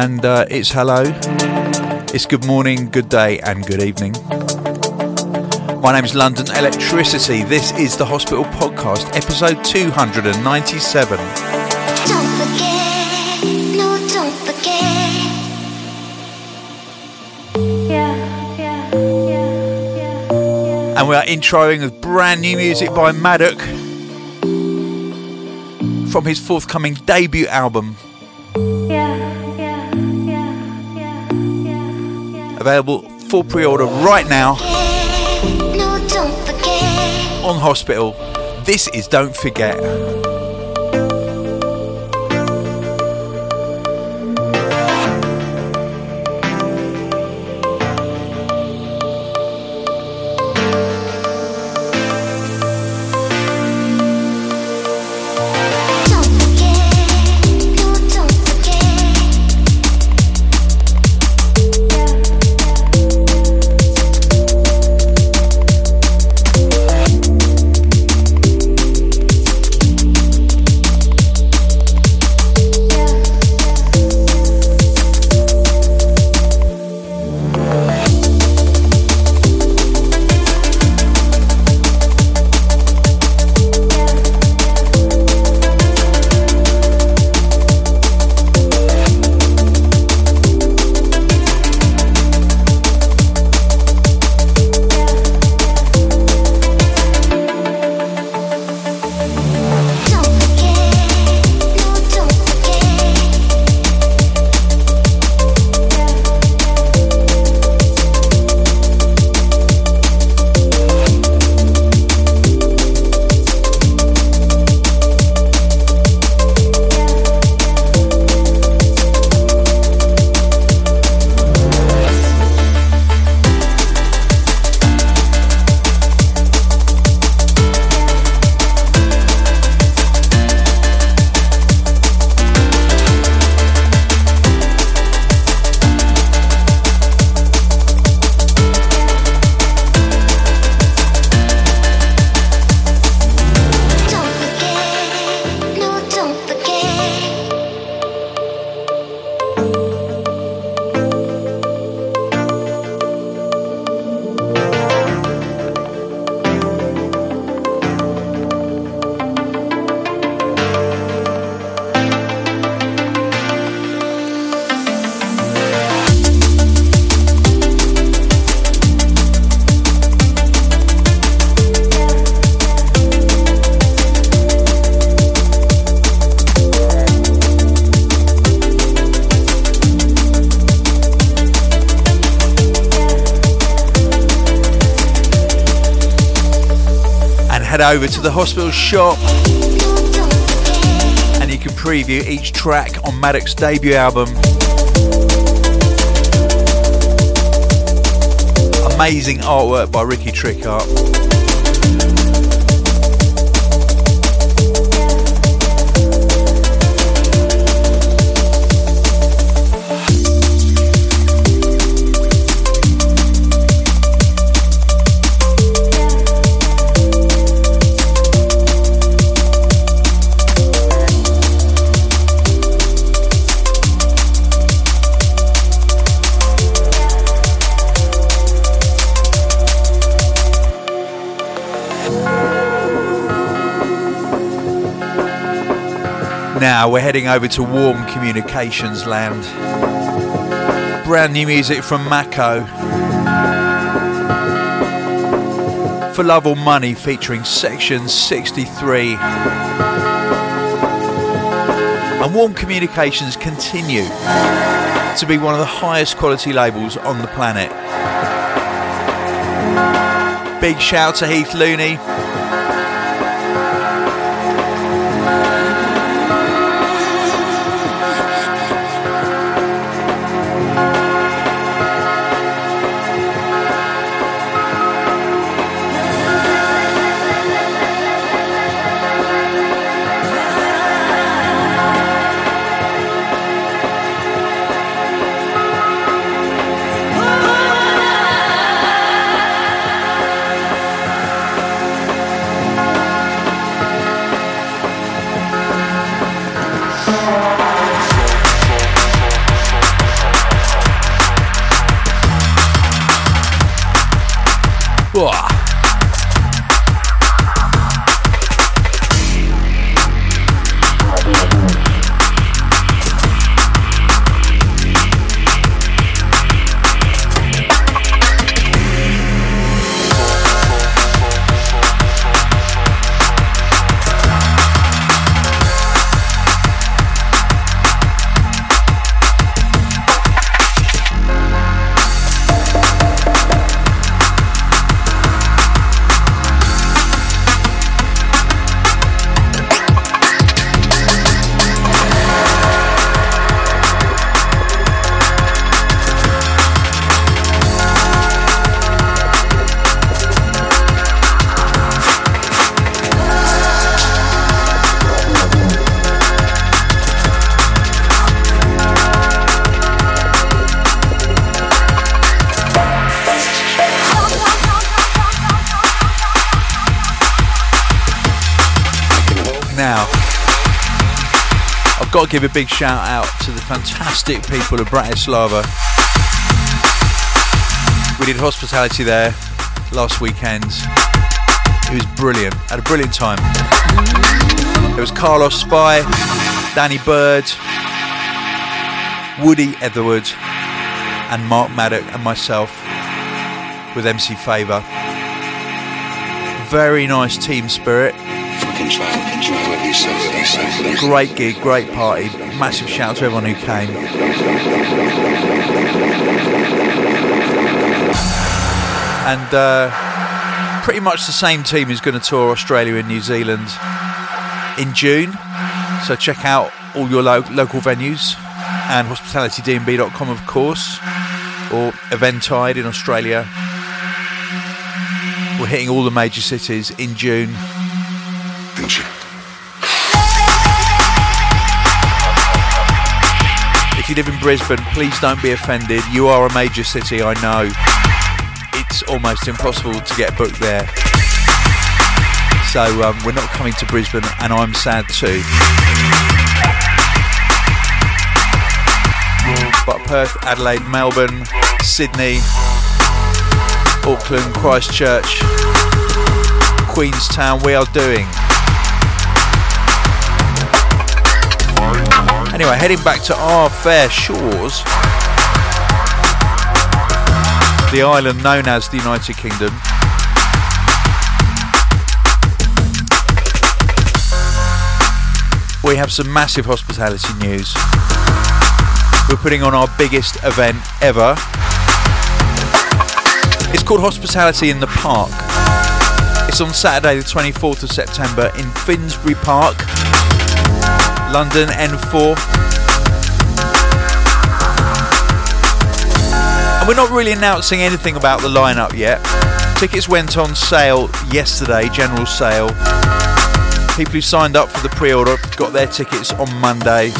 and uh, it's hello, it's good morning, good day, and good evening. My name is London Electricity. This is the Hospital Podcast, episode 297. Don't forget, no, don't forget. Yeah, yeah, yeah, yeah. And we are introing with brand new music by Maduk from his forthcoming debut album, available for pre order right now No, don't forget. on Hospital. This is Don't Forget. Over to the Hospital shop and you can preview each track on Maduk's debut album. Amazing artwork by Ricky Trickart. Now we're heading over to Warm Communications Land. Brand new music from Mako. For Love or Money featuring Section 63. And Warm Communications continue to be one of the highest quality labels on the planet. Big shout to Heath Looney. I've got to give a big shout out to the fantastic people of Bratislava. We did hospitality there last weekend. It was brilliant. Had a brilliant time. There was Carlos Spy, Danny Bird, Woody Etherwood, and Mark Maduk and myself with MC Favour. Very nice team spirit. Great gig, great party. Massive shout out to everyone who came. And uh, pretty much the same team is going to tour Australia and New Zealand in June. So check out all your lo- local venues and hospitalitydnb.com, of course, or Eventide in Australia. We're hitting all the major cities in June. If you live in Brisbane, please don't be offended. You are a major city, I know. It's almost impossible to get booked there. So um, we're not coming to Brisbane, and I'm sad too. But Perth, Adelaide, Melbourne, Sydney, Auckland, Christchurch, Queenstown, we are doing. Anyway, heading back to our fair shores, the island known as the United Kingdom. We have some massive hospitality news. We're putting on our biggest event ever. It's called Hospitality in the Park. It's on Saturday, the 24th of September in Finsbury Park, London N4. And we're not really announcing anything about the lineup yet. Tickets went on sale yesterday, general sale. People who signed up for the pre order got their tickets on Monday.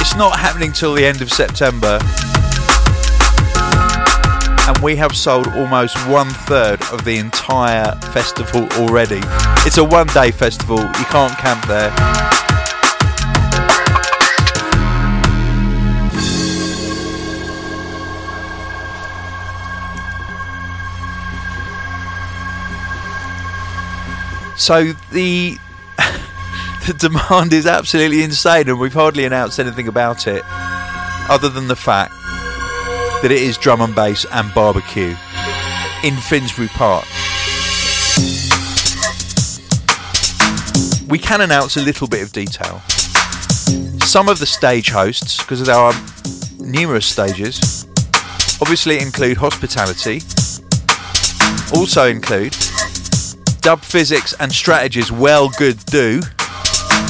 It's not happening till the end of September. And we have sold almost one third of the entire festival already. It's a one day festival, you can't camp there. So the the demand is absolutely insane, and we've hardly announced anything about it, other than the fact that it is drum and bass and barbecue in Finsbury Park. We can announce a little bit of detail. Some of the stage hosts, because there are numerous stages, obviously include hospitality, also include Dub Phizix and Strategy's Well Good Do.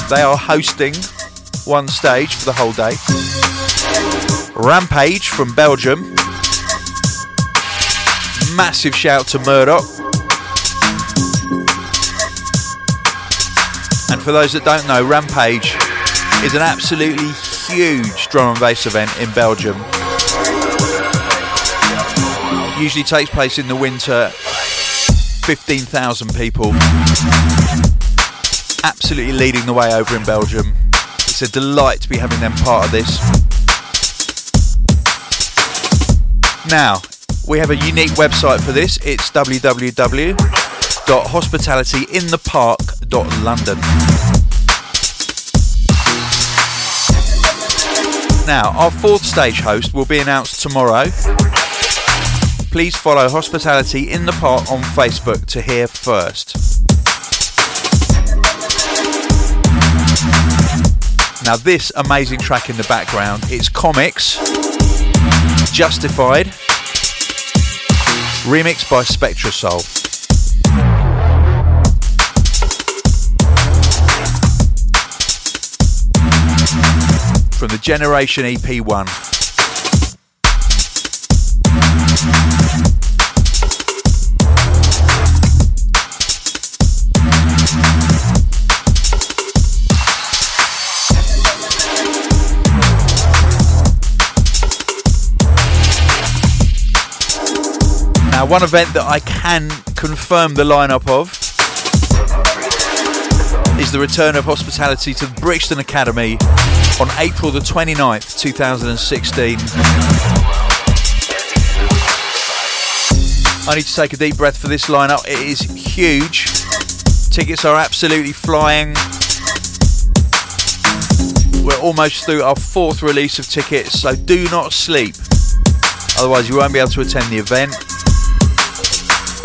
They are hosting one stage for the whole day. Rampage from Belgium. Massive shout to Murdock. And for those that don't know, Rampage is an absolutely huge drum and bass event in Belgium. Usually takes place in the winter 15,000 people. Absolutely leading the way over in Belgium. It's a delight to be having them part of this. Now, we have a unique website for this. It's www.hospitalityinthepark.london. Now, our fourth stage host will be announced tomorrow. Please follow Hospitality in the Park on Facebook to hear first. Now, this amazing track in the background, it's Comics, Justified, remixed by Spectra Soul. From the Generation E EP1. Now, one event that I can confirm the lineup of is the return of hospitality to the Brixton Academy on April the 29th, 2016. I need to take a deep breath for this lineup. It is huge. Tickets are absolutely flying. We're almost through our fourth release of tickets, so do not sleep. Otherwise, you won't be able to attend the event.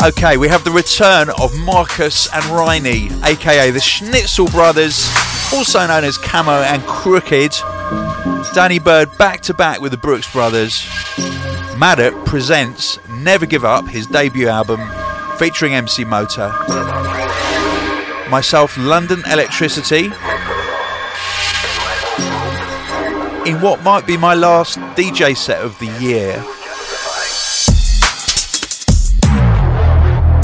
Okay, we have the return of Marcus and Riney, aka the Schnitzel Brothers, also known as Camo and Krooked. Danny Bird back to back with the Brooks Brothers. Maduk presents Never Give Up, his debut album, featuring MC Motor. Myself, London Electricity. In what might be my last DJ set of the year.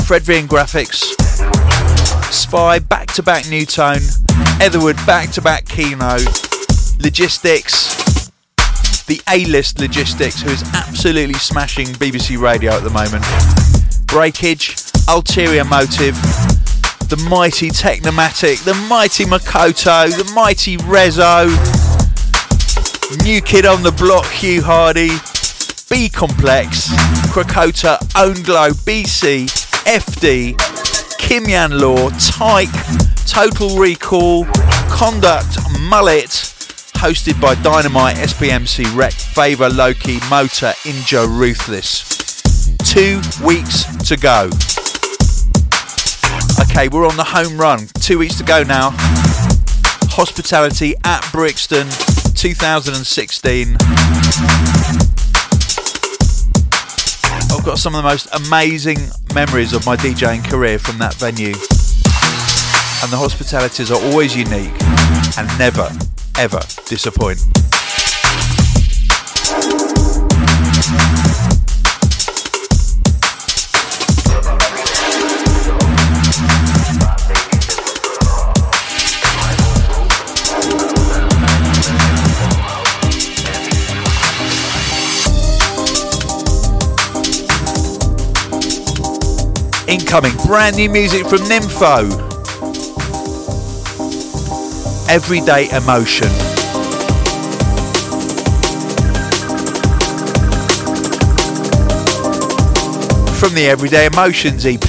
Fred V and Grafix, Spy back to back Nu:Tone, Etherwood back to back Keeno, Logistics, the A list Logistics, who is absolutely smashing BBC Radio at the moment, Breakage, Ulterior Motive, the mighty Technimatic, the mighty Makoto, the mighty Rezo, New Kid on the Block, Hugh Hardy, B Complex, Krakota, Own Glow, BC, FD, Kimyan Law, Tyke, Total Recall, Conduct, Mullet, hosted by Dynamite, SPMC, Rec, Favour, Loki, Motor, Inja, Ruthless. Two weeks to go. Okay, we're on the home run. Two weeks to go now. Hospitality at Brixton, 2016. I've got some of the most amazing memories of my DJing career from that venue. And the hospitalities are always unique and never, ever disappoint. Incoming brand new music from Nymfo. Everyday Emotion. From the Everyday Emotions EP.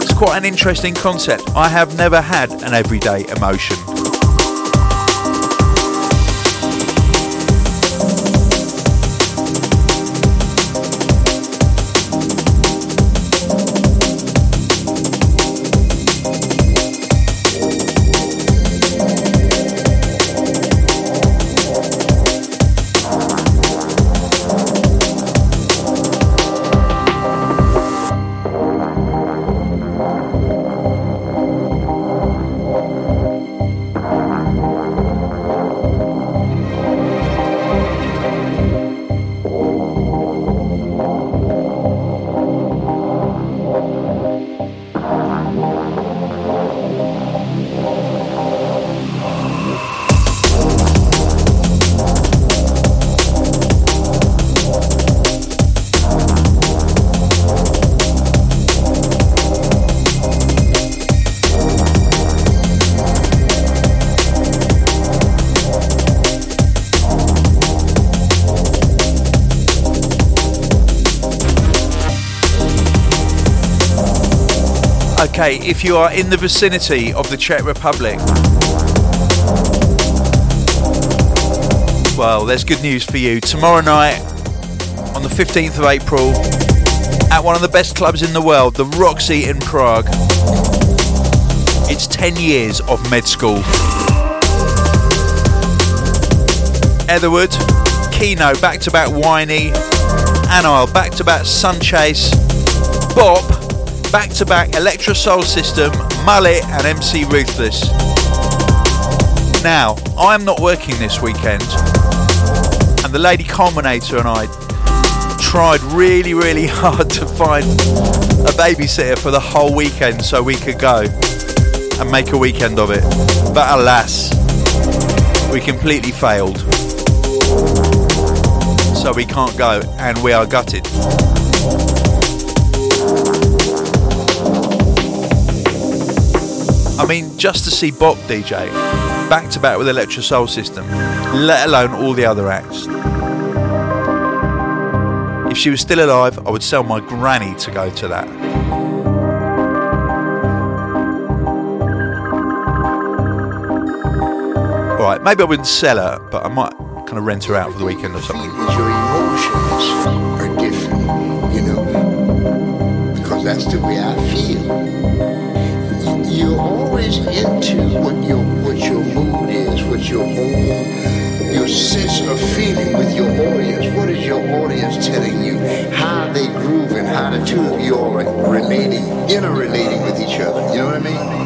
It's quite an interesting concept. I have never had an everyday emotion. Okay, if you are in the vicinity of the Czech Republic, well, there's good news for you. Tomorrow night, on the 15th of April, at one of the best clubs in the world, the Roxy in Prague, it's 10 years of med school. Etherwood, Keeno, back to back Whiney, Anile, back to back Sunchase, Bop, back to back Electrosoul System, Mullet, and MC Ruthless. Now, I am not working this weekend, and the Lady Culminator and I tried really, really hard to find a babysitter for the whole weekend so we could go and make a weekend of it. But alas, we completely failed. So we can't go, and we are gutted. I mean, just to see Bop DJ back to back with Electrosoul System, let alone all the other acts. If she was still alive, I would sell my granny to go to that. Alright, maybe I wouldn't sell her, but I might kind of rent her out for the weekend or something. Your emotions are different, you know, because that's the way I feel. You're always into what your what your mood is, what your own your sense of feeling with your audience. What is your audience telling you? How they groove and how the two of you are relating, interrelating with each other. You know what I mean?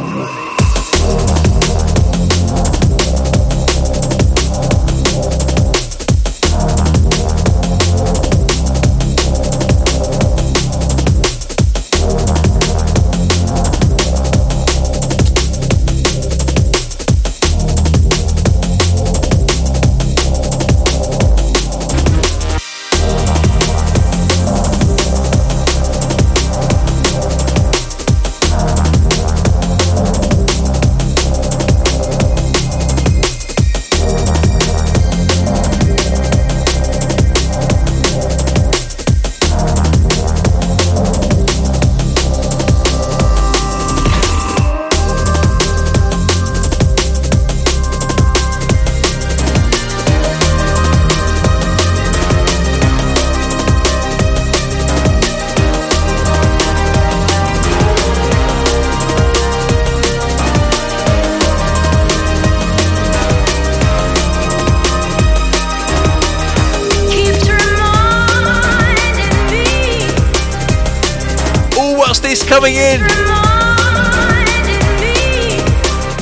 Coming in?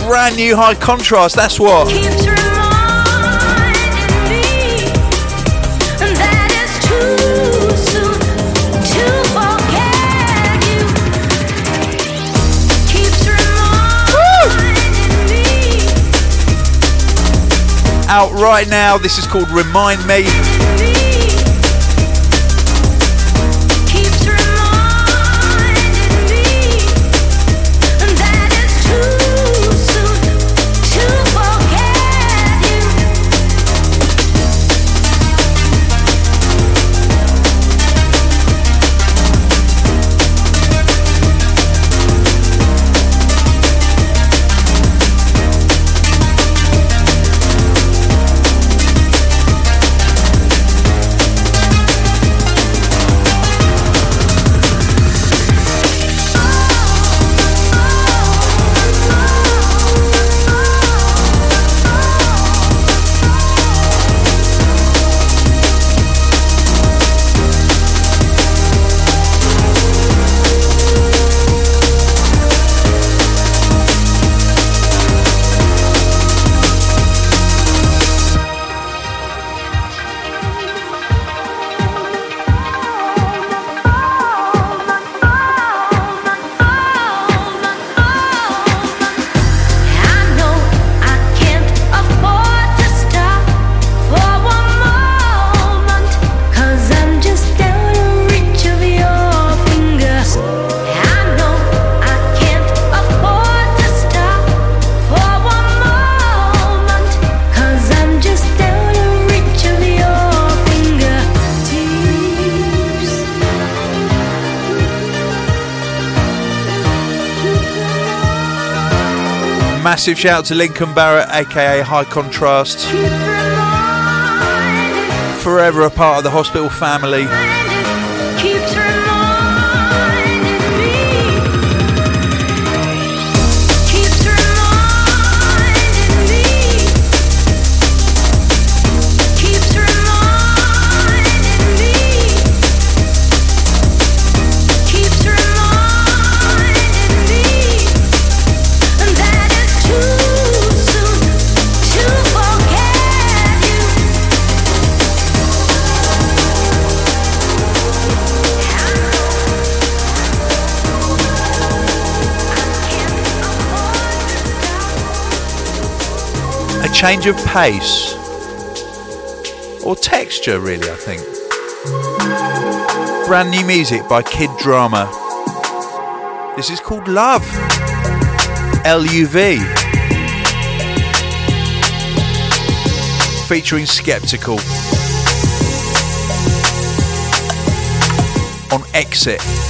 Brand new high contrast, that's what. Out right now, this is called Remind Me. Massive shout out to Lincoln Barrett, aka High Contrast, forever a part of the hospital family. Change of pace or texture, really, I think. Brand new music by Kid Drama. This is called Love. L U V. Featuring Skeptical. On Exit.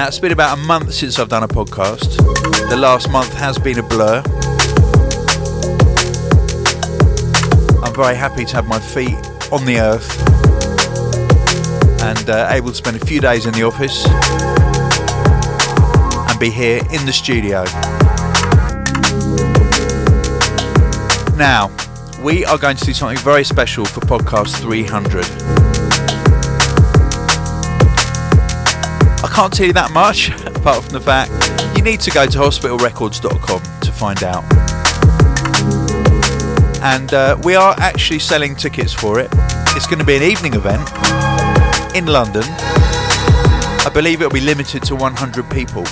Now, it's been about a month since I've done a podcast. The last month has been a blur. I'm very happy to have my feet on the earth and uh, able to spend a few days in the office and be here in the studio. Now, we are going to do something very special for podcast 300. Can't tell you that much, apart from the fact you need to go to hospitalrecords.com to find out. And uh, we are actually selling tickets for it. It's going to be an evening event in London. I believe it'll be limited to 100 people.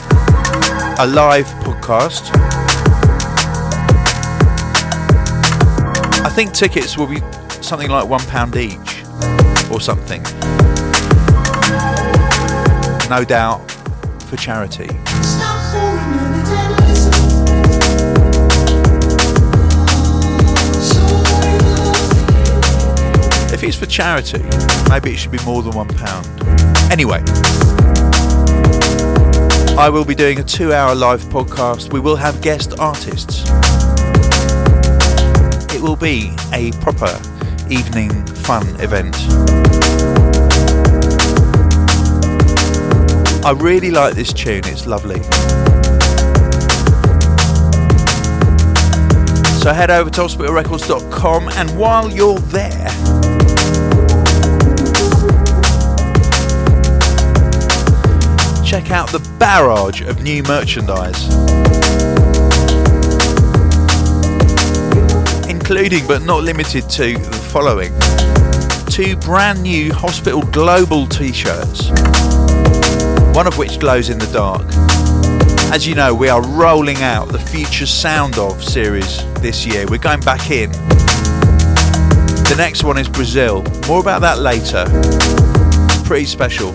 A live podcast. I think tickets will be something like £1 each or something no doubt for charity. If it's for charity, maybe it should be more than one pound. Anyway, I will be doing a two hour live podcast. We will have guest artists. It will be a proper evening fun event. I really like this tune, it's lovely. So head over to hospitalrecords.com and while you're there, check out the barrage of new merchandise. Including but not limited to the following two brand new Hospital Global t shirts one of which glows in the dark. As you know, we are rolling out the Future Sound of series this year. We're going back in. The next one is Brazil. More about that later. It's pretty special.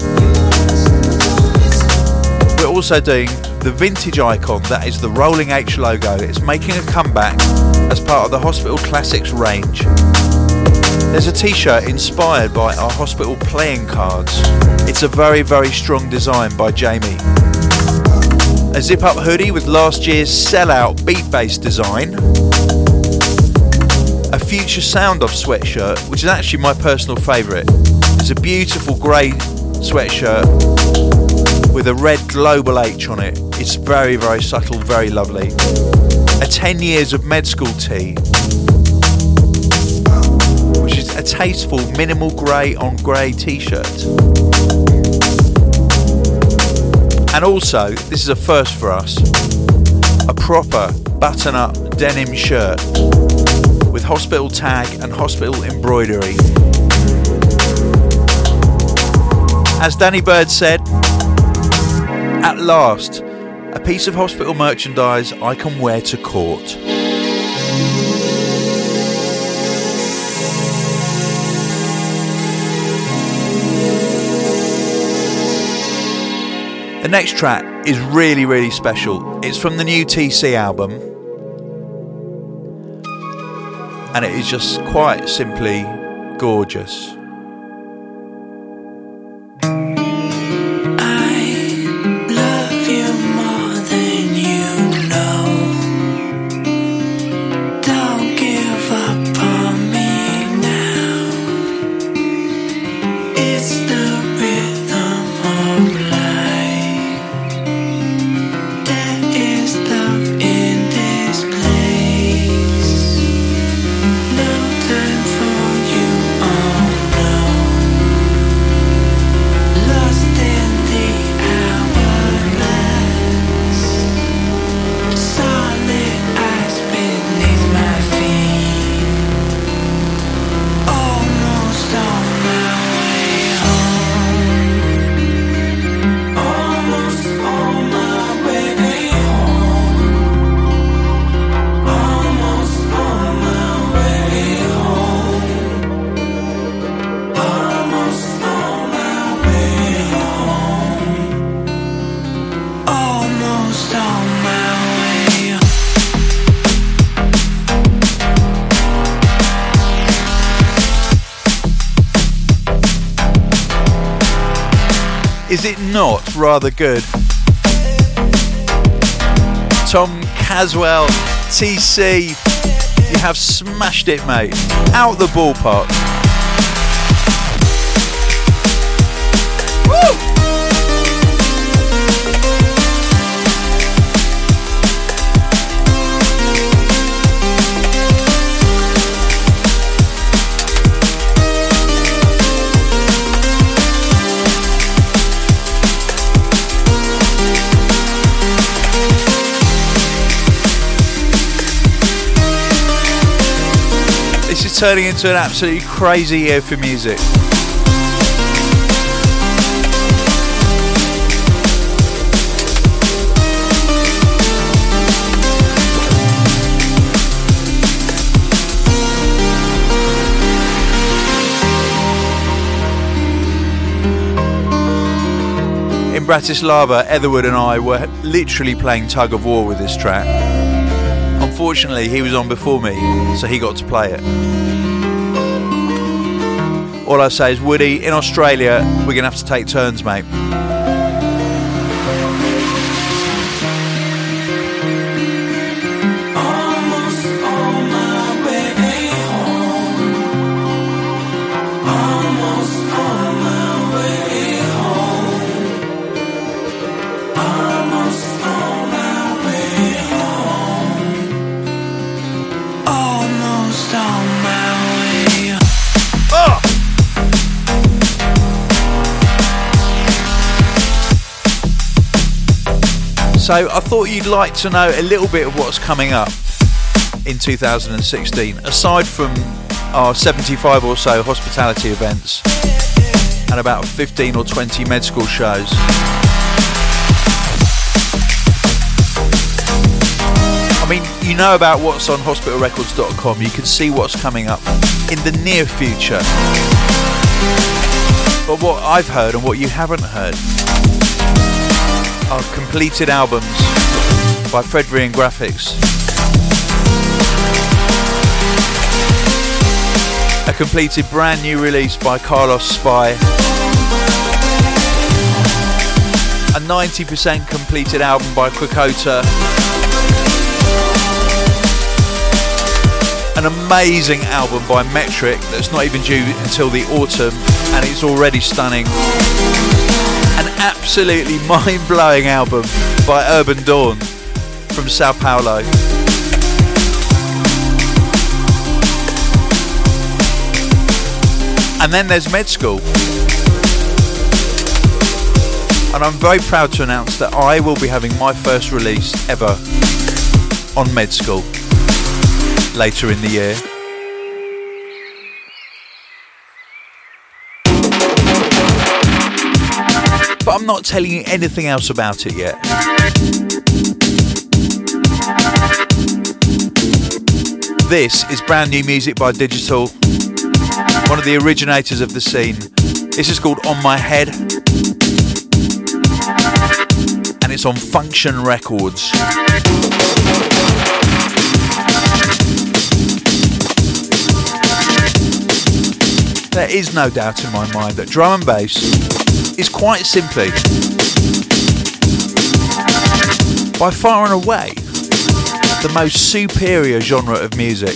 We're also doing the vintage icon that is the Rolling H logo. It's making a comeback as part of the Hospital Classics range. There's a t-shirt inspired by our hospital playing cards. It's a very, very strong design by Jamie. A zip-up hoodie with last year's sellout beat-based design. A Future Sound Of sweatshirt, which is actually my personal favourite. It's a beautiful grey sweatshirt with a red global H on it. It's very, very subtle, very lovely. A 10 years of med school tee a tasteful minimal grey on grey t-shirt. And also, this is a first for us, a proper button-up denim shirt with hospital tag and hospital embroidery. As Danny Bird said, At last, a piece of hospital merchandise I can wear to court. The next track is really, really special. It's from the new TC album. And it is just quite simply gorgeous. Rather good? Tom Casswell, TC, you have smashed it, mate. Out the ballpark. Turning into an absolutely crazy year for music. In Bratislava, Etherwood and I were literally playing tug of war with this track. Unfortunately, he was on before me, so he got to play it. All I say is, Woody, in Australia, we're going to have to take turns, mate. So I thought you'd like to know a little bit of what's coming up in 2016, aside from our 75 or so hospitality events and about 15 or 20 med school shows. I mean, you know about what's on hospitalrecords.com. You can see what's coming up in the near future. But what I've heard and what you haven't heard are completed albums by Fred V and Grafix. A completed brand new release by Carlos Spy. A 90% completed album by Krakota. An amazing album by Metrik that's not even due until the autumn and it's already stunning an absolutely mind-blowing album by Urbandawn from Sao Paulo. And then there's Med School. And I'm very proud to announce that I will be having my first release ever on Med School later in the year. But I'm not telling you anything else about it yet. This is brand new music by Digital, one of the originators of the scene. This is called On My Head, and it's on Function Records. There is no doubt in my mind that drum and bass is quite simply, by far and away, the most superior genre of music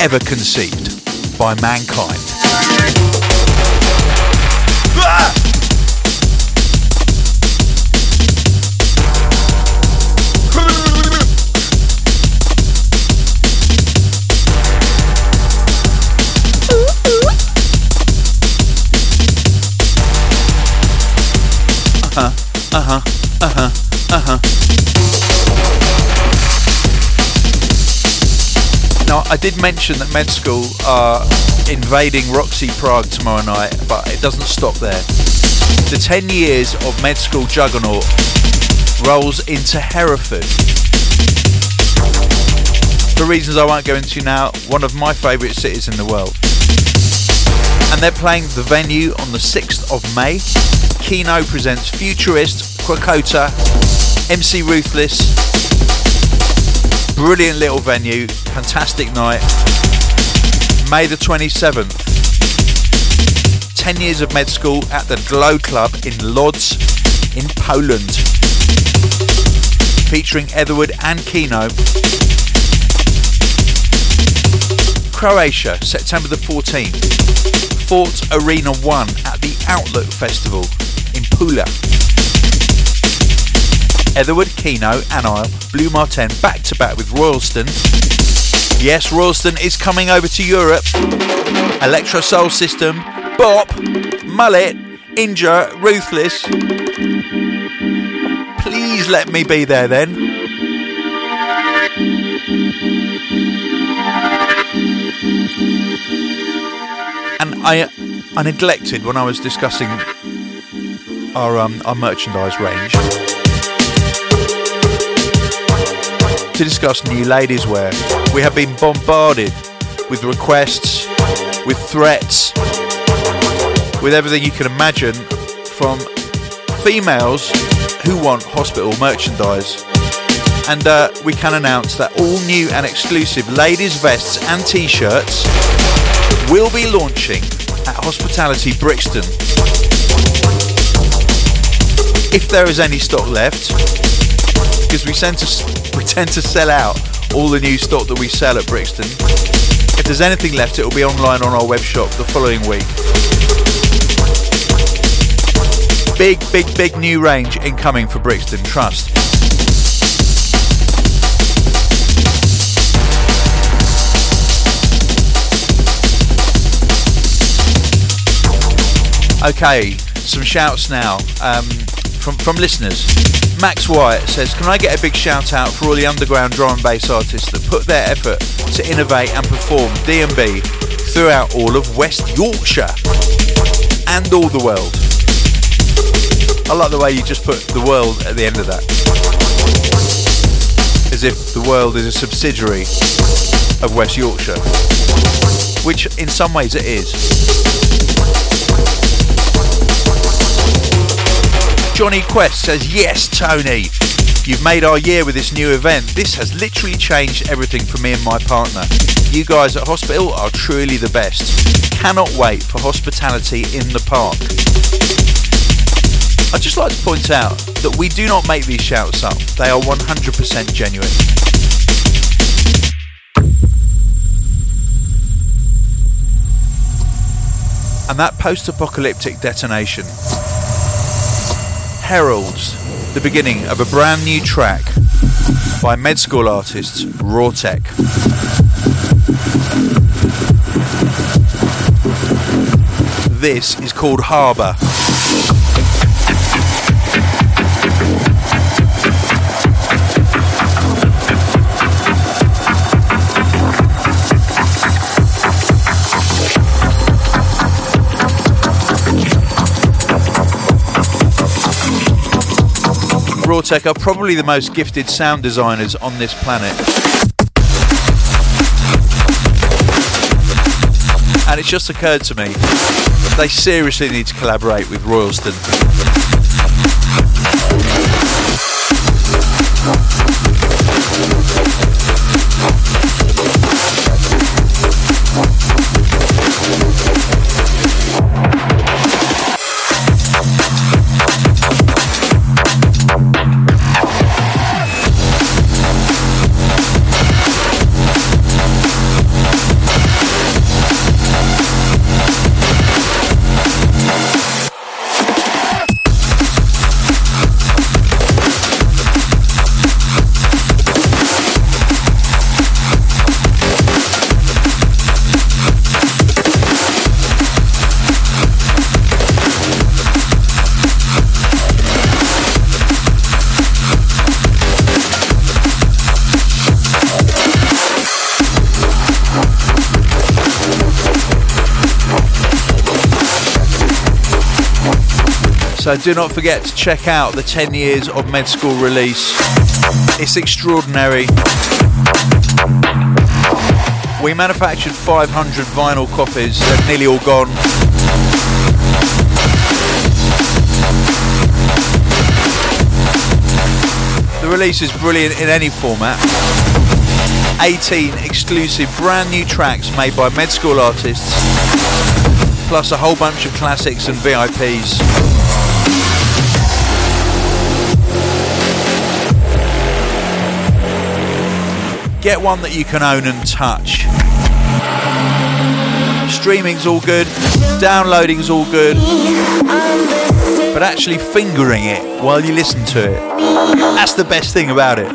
ever conceived by mankind. Ah! I did mention that Med School are invading Roxy Prague tomorrow night, but it doesn't stop there. The 10 years of Med School juggernaut rolls into Hereford. For reasons I won't go into now, one of my favourite cities in the world. And they're playing the venue on the 6th of May. Keeno presents Futurist, Krakota, MC Ruthless. Brilliant little venue, fantastic night. May the 27th. 10 years of med school at the Glow Club in Lodz in Poland. Featuring Etherwood and Keeno. Croatia, September the 14th. Fort Arena 1 at the Outlook Festival in Pula. Etherwood, Keeno, Anile, Bluemarten back to back with Royalston. Yes, Royalston is coming over to Europe. Electrosoul System, Bop, Mullet, Inja, Ruthless. Please let me be there then. And I, I neglected when I was discussing our um, our merchandise range to discuss new ladies wear. We have been bombarded with requests, with threats, with everything you can imagine from females who want hospital merchandise. And uh, we can announce that all new and exclusive ladies' vests and t-shirts will be launching at Hospitality Brixton. If there is any stock left, because we sent we tend to sell out all the new stock that we sell at Brixton. If there's anything left, it will be online on our web shop the following week. Big, big, big new range incoming for Brixton, trust. Okay, some shouts now um, from from listeners. Max Wyatt says, "Can I get a big shout out for all the underground drum and bass artists that put their effort to innovate and perform D&B throughout all of West Yorkshire and all the world." I like the way you just put the world at the end of that, as if the world is a subsidiary of West Yorkshire, which in some ways it is. Johnny Quest says, Yes, Tony. You've made our year with this new event. This has literally changed everything for me and my partner. You guys at hospital are truly the best. Cannot wait for hospitality in the park. I'd just like to point out that we do not make these shouts up, they are 100% genuine. And that post apocalyptic detonation heralds the beginning of a brand new track by med school artists Rawtech. This is called Harbour. Rawtech are probably the most gifted sound designers on this planet. And it's just occurred to me, they seriously need to collaborate with Royalston. Do not forget to check out the 10 years of med school release. It's extraordinary. We manufactured 500 vinyl copies, they're nearly all gone. The release is brilliant in any format. 18 exclusive brand new tracks made by med school artists, plus a whole bunch of classics and VIPs. Get one that you can own and touch. Streaming's all good, downloading's all good, but actually fingering it while you listen to it, that's the best thing about it.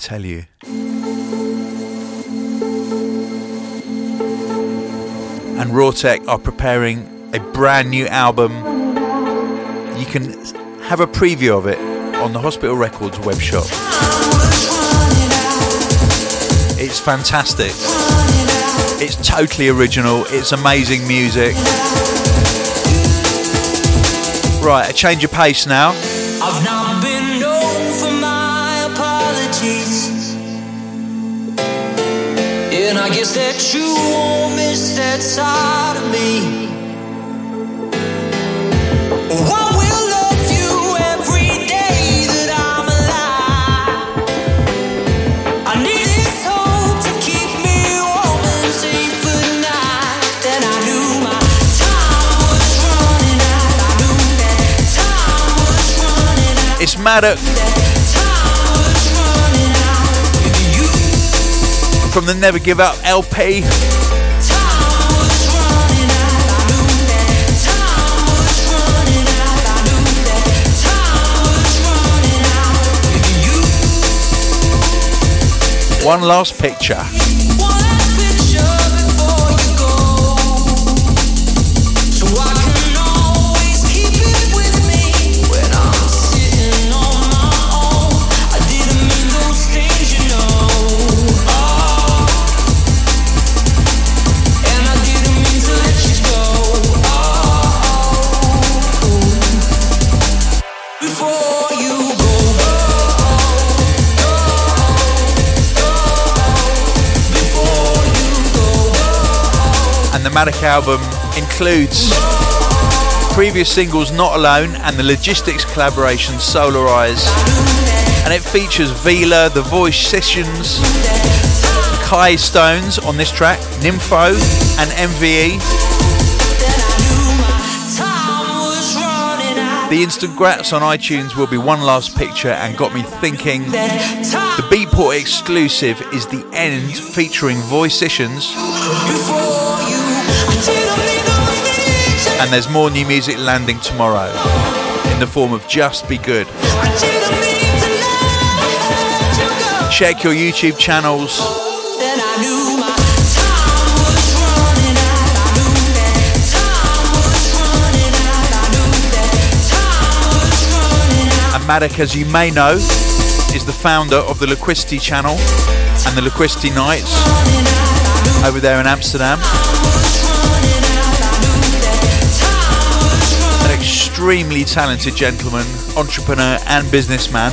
Tell you? And Rawtech are preparing a brand new album. You can have a preview of it on the Hospital Records web shop. It's fantastic. It's totally original. It's amazing music. Right, a change of pace now. Guess that you won't miss that side of me. I will love from the Never Give Up LP. One last running Matic album includes previous singles Not Alone and the Logistics collaboration Solarize. And it features Vila, The Voice Sessions, Kai Stones on this track, Nymfo, and. MVE. The instant grats on iTunes will be one last picture and got me thinking. The Beatport exclusive is The End featuring Voice Sessions. And there's more new music landing tomorrow in the form of Just Be Good. Check your YouTube channels. And Maduk, as you may know, is the founder of the Liquidity channel and the Liquidity Nights over there in Amsterdam. Extremely talented gentleman, entrepreneur, and businessman.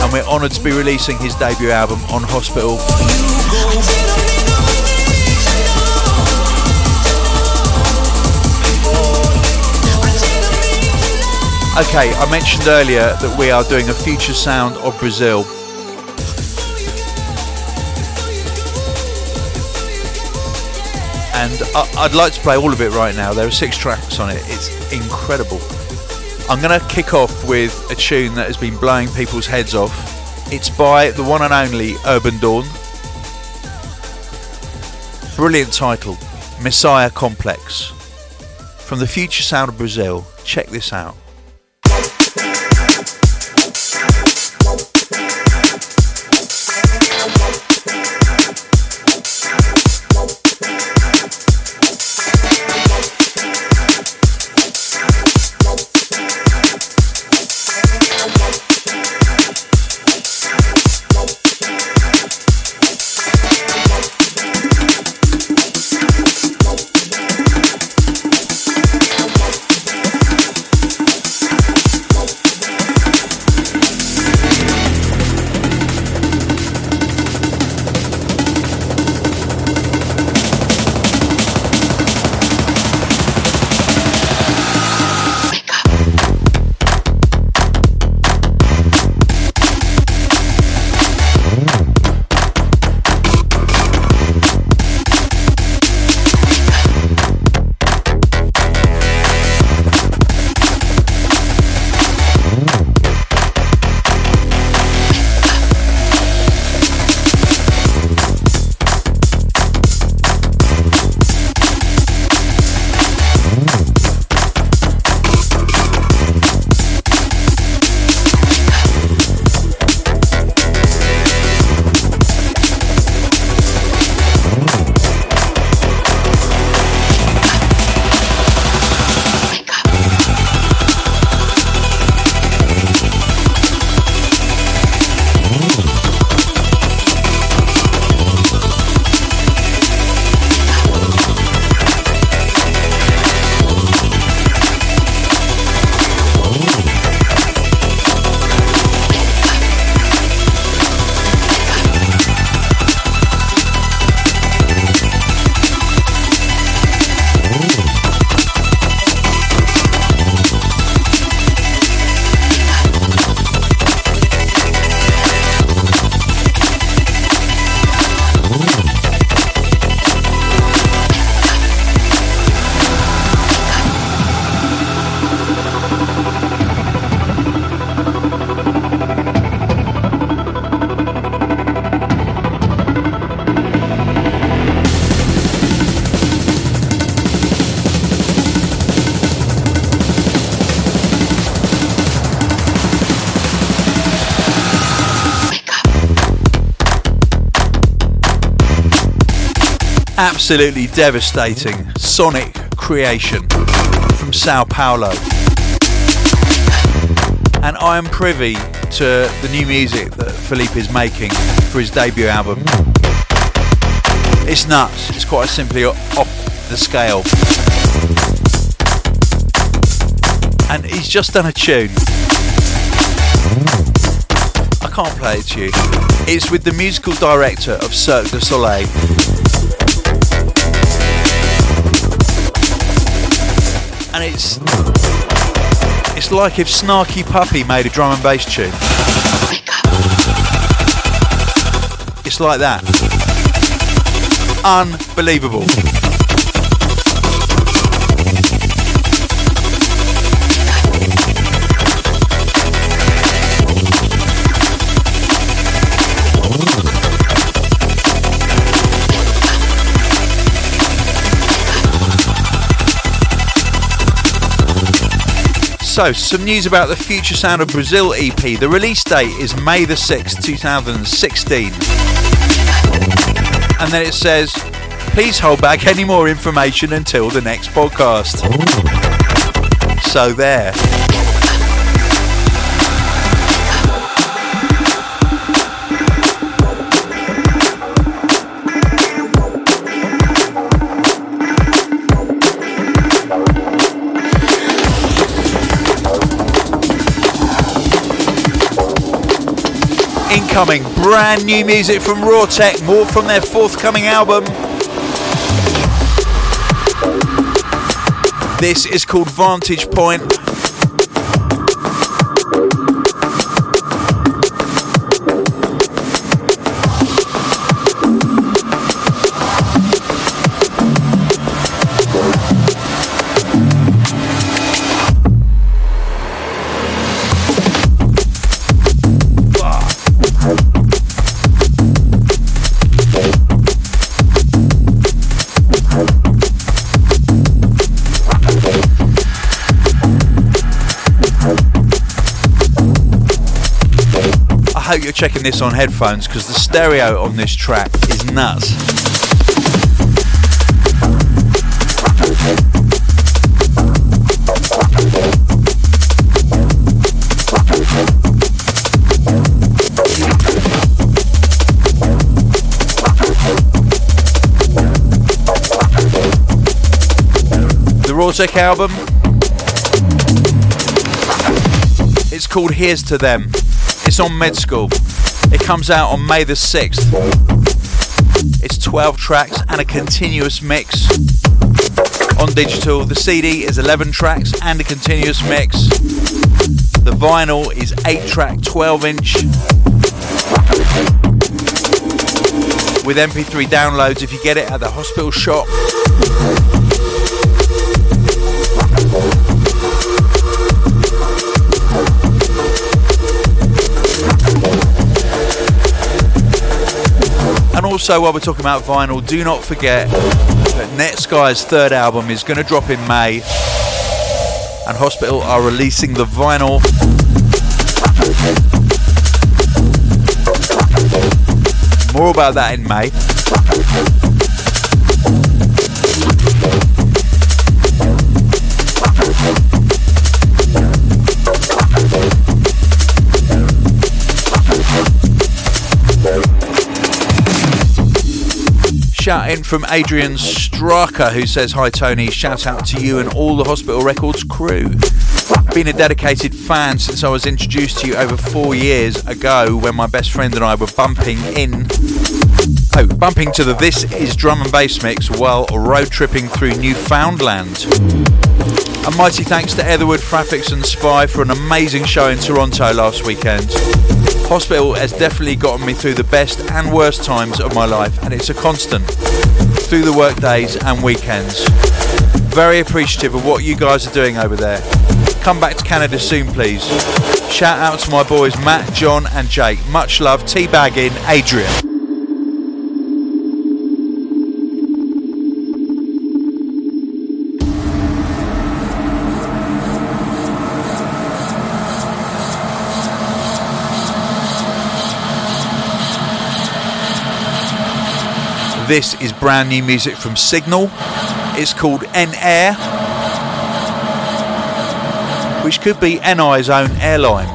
And we're honoured to be releasing his debut album on Hospital. Okay, I mentioned earlier that we are doing a future sound of Brazil. And I- I'd like to play all of it right now. There are six tracks on it. It's incredible. I'm going to kick off with a tune that has been blowing people's heads off. It's by the one and only Urbandawn. Brilliant title, Messiah Complex. From the future sound of Brazil. Check this out. Absolutely devastating sonic creation from Sao Paulo. And I am privy to the new music that Philippe is making for his debut album. It's nuts, it's quite simply off the scale. And he's just done a tune I can't play it to you. It's with the musical director of Cirque du Soleil. It's it's like if Snarky Puppy made a drum and bass tune. It's like that. Unbelievable. So, some news about the Future Sound of Brazil EP. The release date is May the 6th, 2016. And then it says, please hold back any more information until the next podcast. So, there. Incoming brand new music from Rawtech, more from their forthcoming album. This is called Vantage Point. Hope you're checking this on headphones because the stereo on this track is nuts. The Rawtech album. It's called Here's to Them. It's on Med School. It comes out on May the 6th. It's 12 tracks and a continuous mix. On digital, the CD is 11 tracks and a continuous mix. The vinyl is 8 track 12 inch. With MP3 downloads if you get it at the hospital shop. Also, while we're talking about vinyl, do not forget that Netsky's third album is going to drop in May, and Hospital are releasing the vinyl. More about that in May. Shout in from Adrian Straka who says, Hi Tony, shout out to you and all the Hospital Records crew. Been a dedicated fan since I was introduced to you over four years ago when my best friend and I were bumping in. Oh, bumping to the This Is Drum and Bass mix while road tripping through Newfoundland. A mighty thanks to Etherwood, Grafix and Spy for an amazing show in Toronto last weekend. Hospital has definitely gotten me through the best and worst times of my life, and it's a constant through the work days and weekends. Very appreciative of what you guys are doing over there. Come back to Canada soon, please. Shout out to my boys Matt, John, and Jake. Much love, teabagging, Adrian. This is brand new music from Signal. It's called N Air, which could be NI's own airline.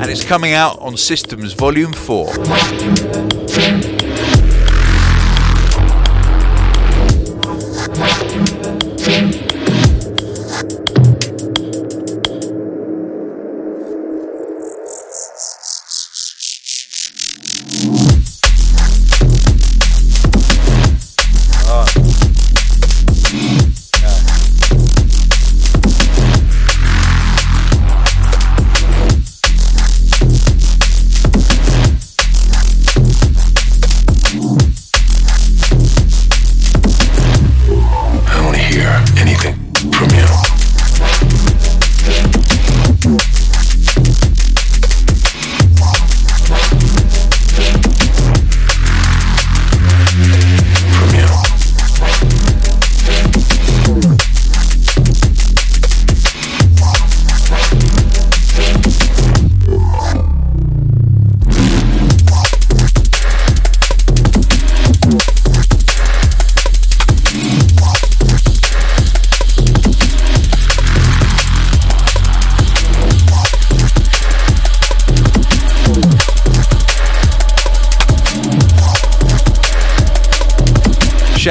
And it's coming out on Systems Volume 4.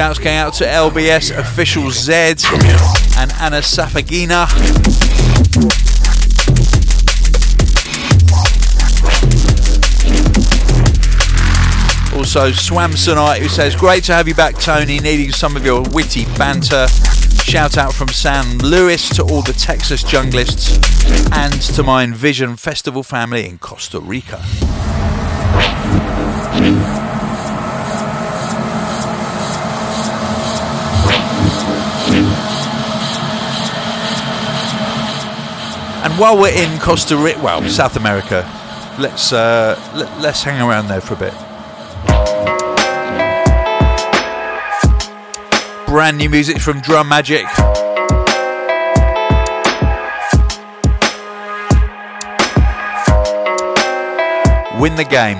Shouts going out to LBS official Z and Anna Safagina. Also, Swamsonite who says, Great to have you back, Tony. Needing some of your witty banter. Shout out from San Luis to all the Texas junglists and to my Envision Festival family in Costa Rica. While we're in Costa Rica, well, South America, let's uh, let, let's hang around there for a bit. Brand new music from Drumagick. Win the game.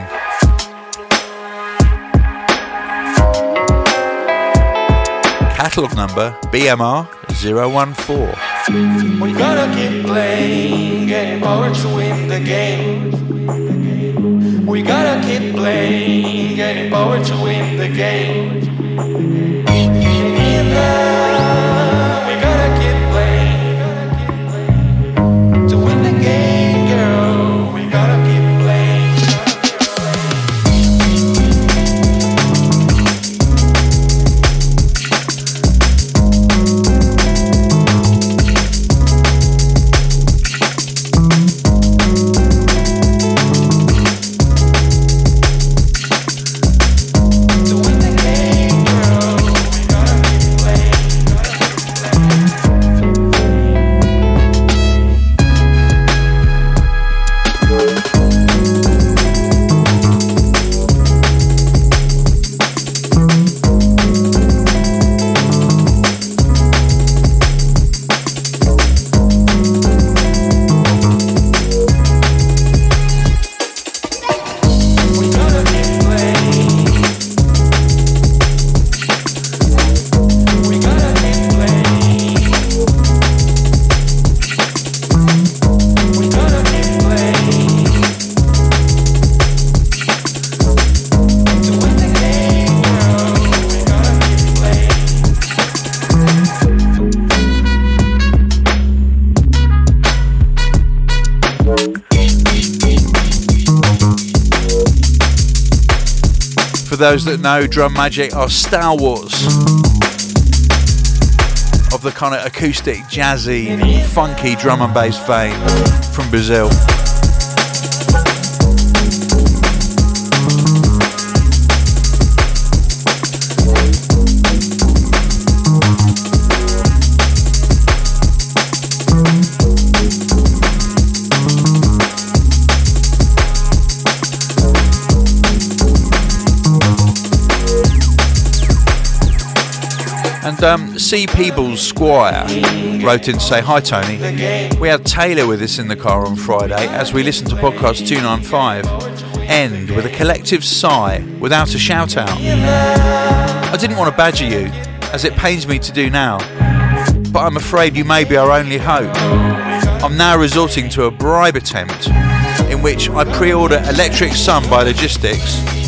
Catalogue number BMR 014. We gotta keep playing, getting power to win the game. We gotta keep playing, getting power to win the game. In love, those that know, Drumagick are stalwarts of the kind of acoustic, jazzy, funky drum and bass vein from Brazil. And um, C. Peebles Squire wrote in to say, Hi Tony. We had Taylor with us in the car on Friday as we listened to podcast 295 end with a collective sigh without a shout out. I didn't want to badger you, as it pains me to do now, but I'm afraid you may be our only hope. I'm now resorting to a bribe attempt in which I pre order Electric Sun by Logistics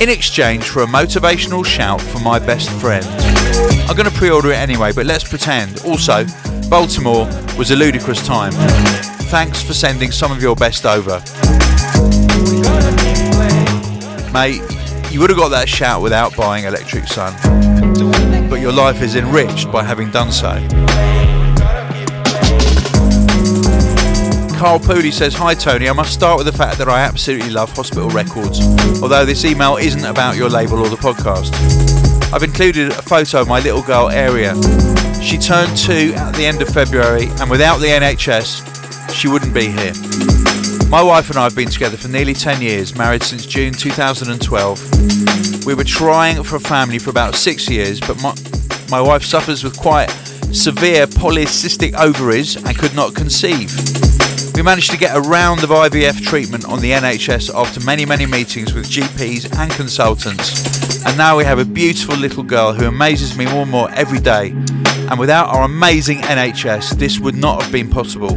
in exchange for a motivational shout from my best friend. I'm going to pre order it anyway, but let's pretend. Also, Baltimore was a ludicrous time. Thanks for sending some of your best over. Mate, you would have got that shout without buying Electric Sun, but your life is enriched by having done so. Carl Pooley says, Hi Tony, I must start with the fact that I absolutely love Hospital Records, although this email isn't about your label or the podcast. I've included a photo of my little girl Aria. She turned two at the end of February, and without the NHS, she wouldn't be here. My wife and I have been together for nearly 10 years, married since June 2012. We were trying for a family for about six years, but my, my wife suffers with quite severe polycystic ovaries and could not conceive. We managed to get a round of IVF treatment on the NHS after many, many meetings with GPs and consultants. And now we have a beautiful little girl who amazes me more and more every day. And without our amazing NHS, this would not have been possible.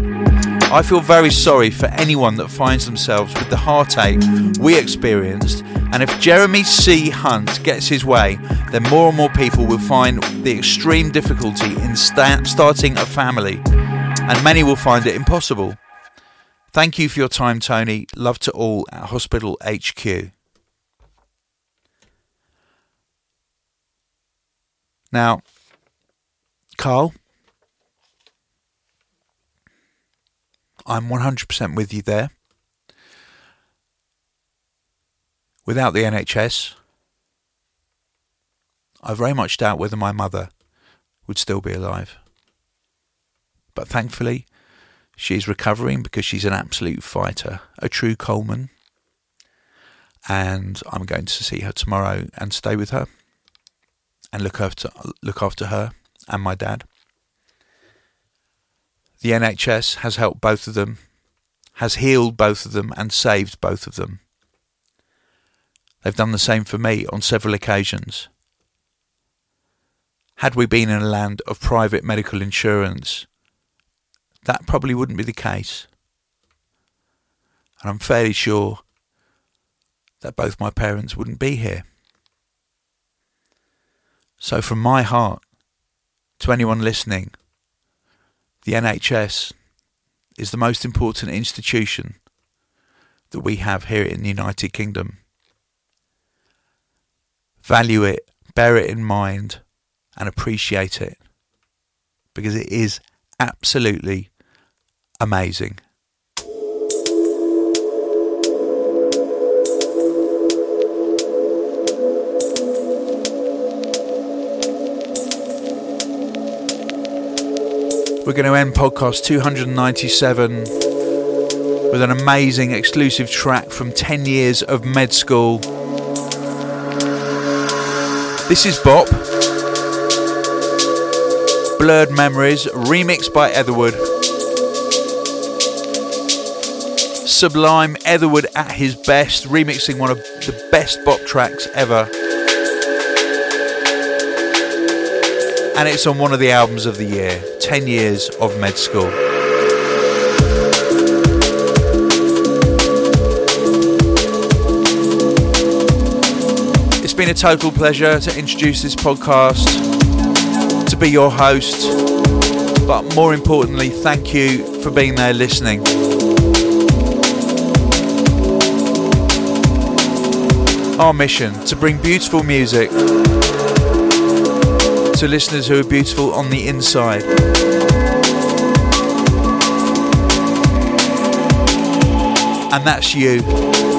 I feel very sorry for anyone that finds themselves with the heartache we experienced, and if Jeremy C. Hunt gets his way, then more and more people will find the extreme difficulty in sta- starting a family, and many will find it impossible. Thank you for your time, Tony. Love to all at Hospital HQ. Now, Carl, I'm 100% with you there. Without the NHS, I very much doubt whether my mother would still be alive. But thankfully, she's recovering because she's an absolute fighter, a true Coleman. And I'm going to see her tomorrow and stay with her and look after look after her and my dad. The NHS has helped both of them, has healed both of them, and saved both of them. They've done the same for me on several occasions. Had we been in a land of private medical insurance, that probably wouldn't be the case. And I'm fairly sure that both my parents wouldn't be here. So, from my heart to anyone listening, the NHS is the most important institution that we have here in the United Kingdom. Value it, bear it in mind, and appreciate it because it is absolutely amazing. We're going to end podcast 297 with an amazing exclusive track from 10 years of med school. This is Bop. Blurred Memories, remixed by Etherwood. Sublime Etherwood at his best, remixing one of the best bop tracks ever. And it's on one of the albums of the year 10 Years of Med School. It's been a total pleasure to introduce this podcast, to be your host, but more importantly, thank you for being there listening. Our mission to bring beautiful music to listeners who are beautiful on the inside. And that's you.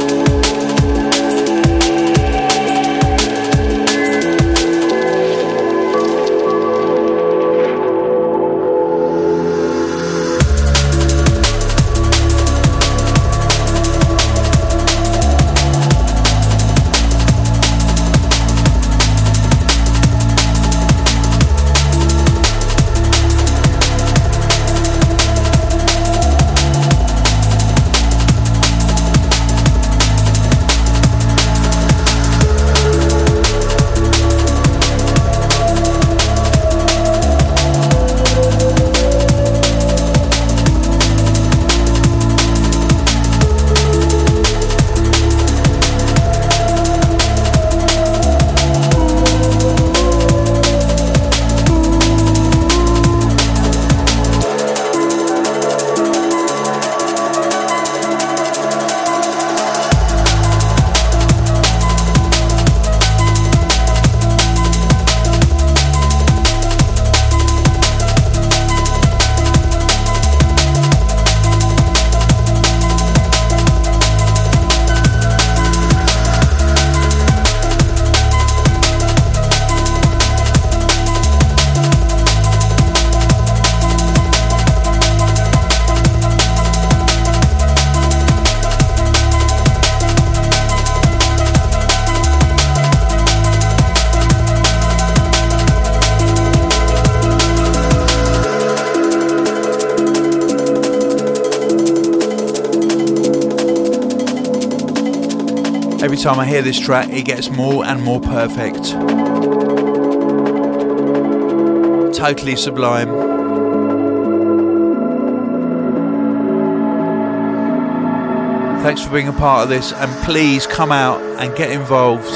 I hear this track, it gets more and more perfect. Totally sublime. Thanks for being a part of this, and please come out and get involved.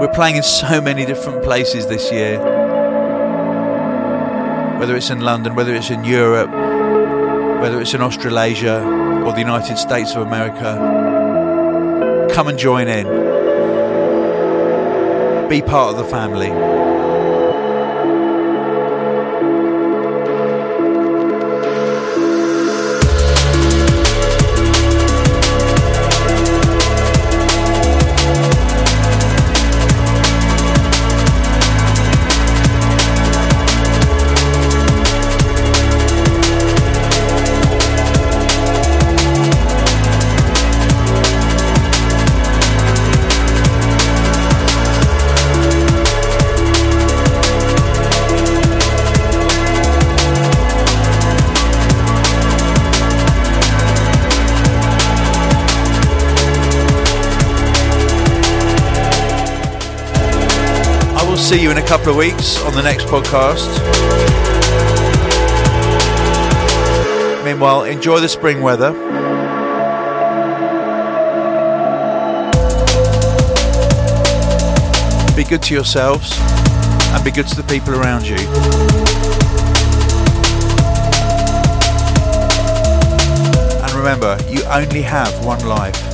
We're playing in so many different places this year. Whether it's in London, whether it's in Europe, whether it's in Australasia or the United States of America. Come and join in. Be part of the family. Couple of weeks on the next podcast. Meanwhile, enjoy the spring weather. Be good to yourselves and be good to the people around you. And remember, you only have one life.